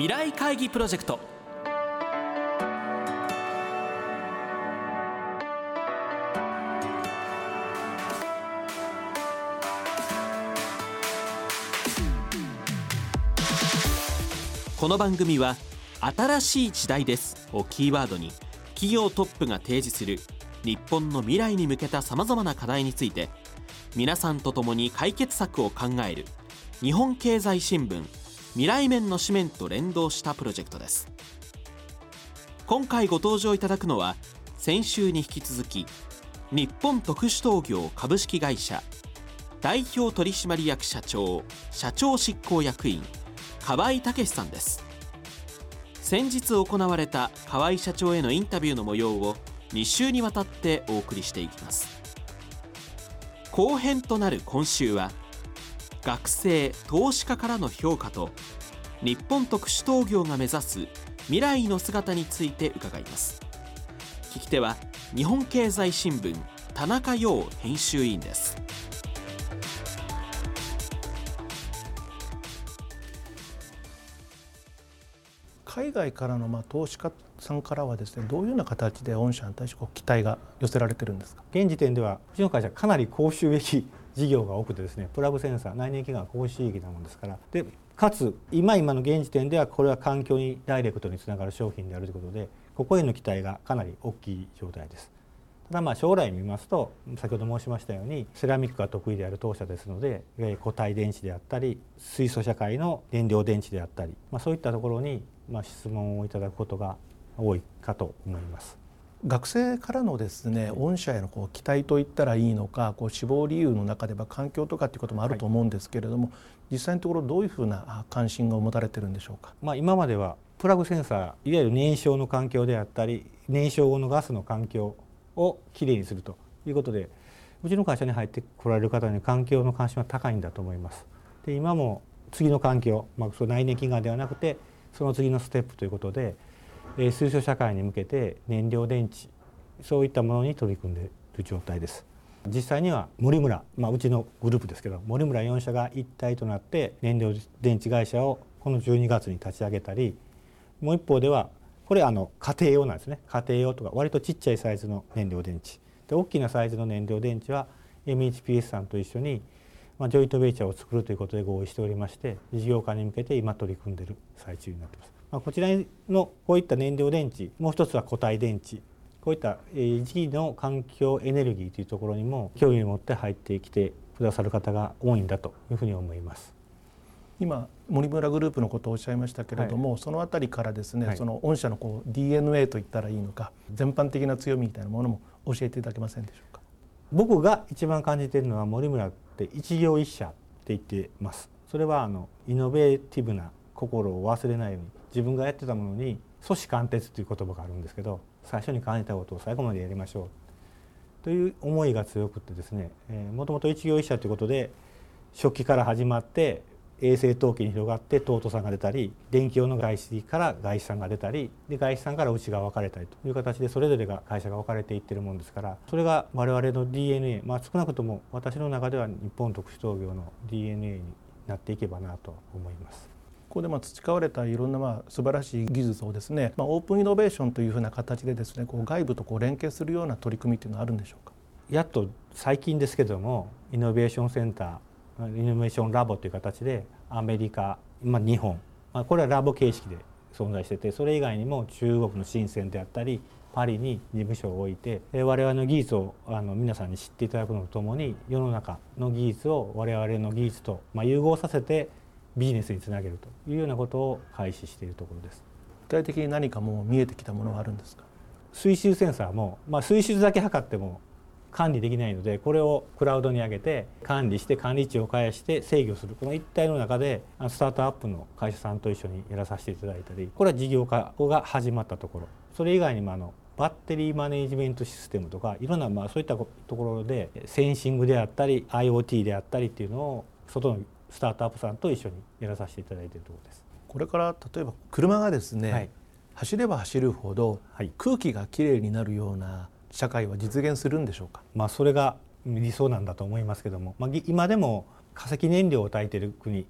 未来会議プロジェクト。この番組は新しい時代です。をキーワードに企業トップが提示する日本の未来に向けたさまざまな課題について皆さんと共に解決策を考える日本経済新聞未来面の紙面と連動したプロジェクトです。今回ご登場いただくのは先週に引き続き日本特殊陶業株式会社代表取締役社長社長執行役員河合武さんです。先日行われた河合社長へのインタビューの模様を2週にわたってお送りしていきます。後編となる今週は学生投資家からの評価と日本特殊陶業が目指す未来の姿について伺います。聞き手は日本経済新聞田中陽編集員です。海外からのまあ投資家さんからはですねどういうような形で御社に対してこう期待が寄せられてるんですか？現時点ではうちの会社かなり高収益事業が多くてですねプラグセンサー内燃機が高収益なものですからでかつ今今の現時点ではこれは環境にダイレクトにつながる商品であるということでここへの期待がかなり大きい状態です。ただまあ将来見ますと先ほど申しましたようにセラミックが得意である当社ですので固体電池であったり水素社会の燃料電池であったり、まあ、そういったところにま質問をいただくことが多いかと思います。学生からのですね御社へのこう期待といったらいいのかこう志望理由の中では環境とかっていうこともあると思うんですけれども、はい、実際のところどういうふうな関心が持たれてるんでしょうか、まあ、今まではプラグセンサーいわゆる燃焼の環境であったり燃焼後のガスの環境をきれいにするということでうちの会社に入ってこられる方に環境の関心は高いんだと思います。で今も次の環境、まあ、そ内燃機関ではなくてその次のステップということで、水素社会に向けて燃料電池そういったものに取り組んでいる状態です。実際には森村、まあ、うちのグループですけど森村4社が一体となって燃料電池会社をこの12月に立ち上げたりもう一方ではこれあの家庭用なんですね家庭用とか割とちっちゃいサイズの燃料電池で大きなサイズの燃料電池は MHPS さんと一緒に、まあ、ジョイントベンチャーを作るということで合意しておりまして事業化に向けて今取り組んでいる最中になってます。まあ、こちらのこういった燃料電池もう一つは固体電池。こういった次期の環境エネルギーというところにも興味を持って入ってきてくださる方が多いんだというふうに思います。今森村グループのことをおっしゃいましたけれども、はい、その辺りからですね、はい、その御社のこう DNA といったらいいのか全般的な強みみたいなものも教えていただけませんでしょうか？僕が一番感じているのは森村って一業一社って言ってます。それはあのイノベーティブな心を忘れないように自分がやってたものに阻止貫徹という言葉があるんですけど最初に感じたことを最後までやりましょうという思いが強くってですねもともと一業一社ということで初期から始まって衛生陶器に広がってトートさんが出たり電気用の外資から外資さんが出たりで外資さんからうちが分かれたりという形でそれぞれが会社が分かれていってるもんですからそれが我々の DNA まあ少なくとも私の中では日本特殊陶業の DNA になっていけばなと思います。ここでまあ培われたいろんなまあ素晴らしい技術をですね、まあ、オープンイノベーションというふうな形でですねこう外部とこう連携するような取り組みというのはあるんでしょうか？やっと最近ですけどもイノベーションセンターイノベーションラボという形でアメリカ、まあ、日本、まあ、これはラボ形式で存在しててそれ以外にも中国の深センであったりパリに事務所を置いて我々の技術をあの皆さんに知っていただくのとともに世の中の技術を我々の技術と、ま、融合させてビジネスにつなげるというようなことを開始しているところです。具体的に何かもう見えてきたものはあるんですか？水臭センサーも、まあ、水質だけ測っても管理できないのでこれをクラウドに上げて管理して管理値を返して制御する。この一体の中でスタートアップの会社さんと一緒にやらさせていただいたりこれは事業化が始まったところ。それ以外にもあのバッテリーマネジメントシステムとかいろんなまあそういったところでセンシングであったり IoT であったりっていうのを外のスタートアップさんと一緒にやらさせていただいているところです。これから例えば車がですね、はい、走れば走るほど空気がきれいになるような社会は実現するんでしょうか、まあ、それが理想なんだと思いますけども、まあ、今でも化石燃料を焚いている国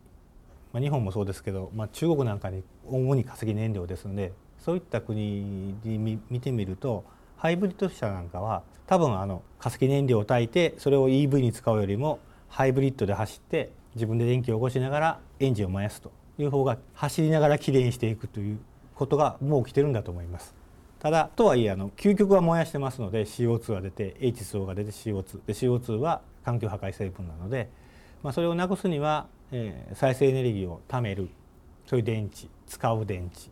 まあ、日本もそうですけど、まあ、中国なんかに主に化石燃料ですのでそういった国に見てみるとハイブリッド車なんかは多分あの化石燃料を焚いてそれを EV に使うよりもハイブリッドで走って自分で電気を起こしながらエンジンを燃やすという方が走りながらきれいにしていくということがもう起きてるんだと思います。ただとはいえあの究極は燃やしてますので CO2 が出て H2O が出て CO2 で CO2 は環境破壊成分なので、まあ、それをなくすには、えー、再生エネルギーを貯めるそういう電池使う電池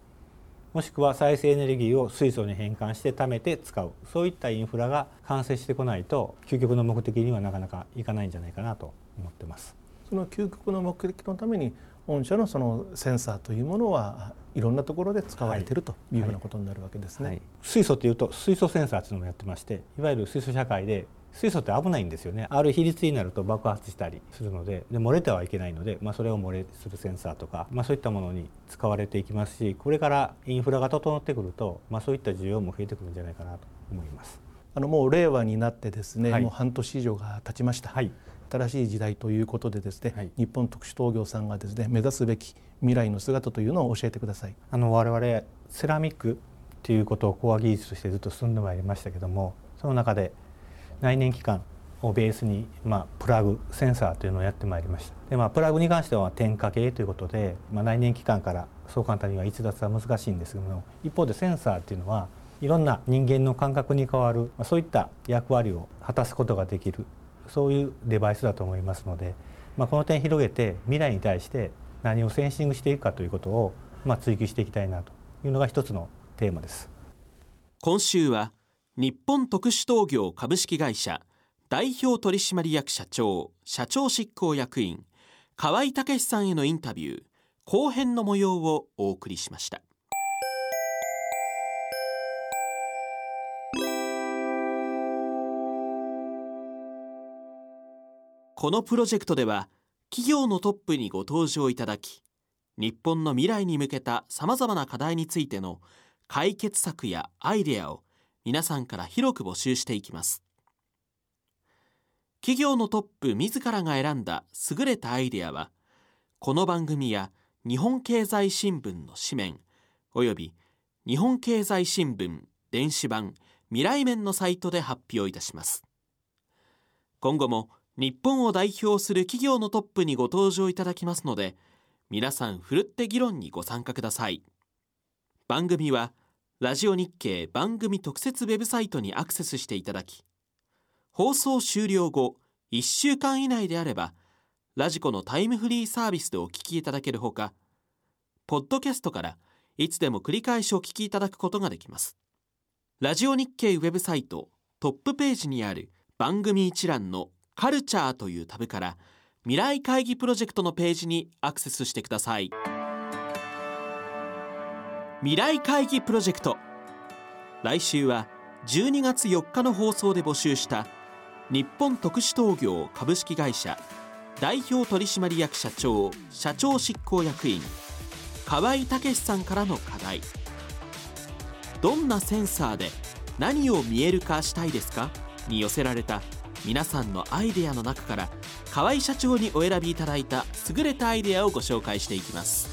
もしくは再生エネルギーを水素に変換して貯めて使うそういったインフラが完成してこないと究極の目的にはなかなかいかないんじゃないかなと思ってます。その究極の目的のために御社のそのセンサーというものはいろんなところで使われているというふうなことになるわけですね。はい。はい、水素というと水素センサーというのもやってましていわゆる水素社会で水素って危ないんですよね。ある比率になると爆発したりするのでで漏れてはいけないので、まあ、それを漏れするセンサーとか、まあ、そういったものに使われていきますしこれからインフラが整ってくると、まあ、そういった需要も増えてくるんじゃないかなと思います。あのもう令和になってですね、はい、もう半年以上が経ちました、はい、新しい時代ということでですね、はい、日本特殊陶業さんがですね目指すべき未来の姿というのを教えてください。あの我々セラミックということをコア技術としてずっと進んでまいりましたけどもその中で内燃機関をベースに、まあ、プラグセンサーというのをやってまいりました。で、まあ、プラグに関しては点火系ということで、まあ、内燃機関からそう簡単には逸脱は難しいんですけども一方でセンサーというのはいろんな人間の感覚に代わる、まあ、そういった役割を果たすことができるそういうデバイスだと思いますので、まあ、この点広げて未来に対して何をセンシングしていくかということを、まあ、追求していきたいなというのが一つのテーマです。今週は日本特殊陶業株式会社代表取締役社長社長執行役員河合武さんへのインタビュー後編の模様をお送りしました。このプロジェクトでは企業のトップにご登場いただき日本の未来に向けたさまざまな課題についての解決策やアイデアを皆さんから広く募集していきます。企業のトップ自らが選んだ優れたアイデアはこの番組や日本経済新聞の紙面および日本経済新聞電子版未来面のサイトで発表いたします。今後も日本を代表する企業のトップにご登場いただきますので皆さんふるって議論にご参加ください。番組はラジオ日経番組特設ウェブサイトにアクセスしていただき放送終了後1週間以内であればラジコのタイムフリーサービスでお聞きいただけるほかポッドキャストからいつでも繰り返しお聞きいただくことができます。ラジオ日経ウェブサイトトップページにある番組一覧のカルチャーというタブから未来会議プロジェクトのページにアクセスしてください。未来会議プロジェクト。来週は12月4日の放送で募集した日本特殊陶業株式会社代表取締役社長社長執行役員河合武さんからの課題。どんなセンサーで何を見える化したいですか？に寄せられた皆さんのアイデアの中から河合社長にお選びいただいた優れたアイデアをご紹介していきます。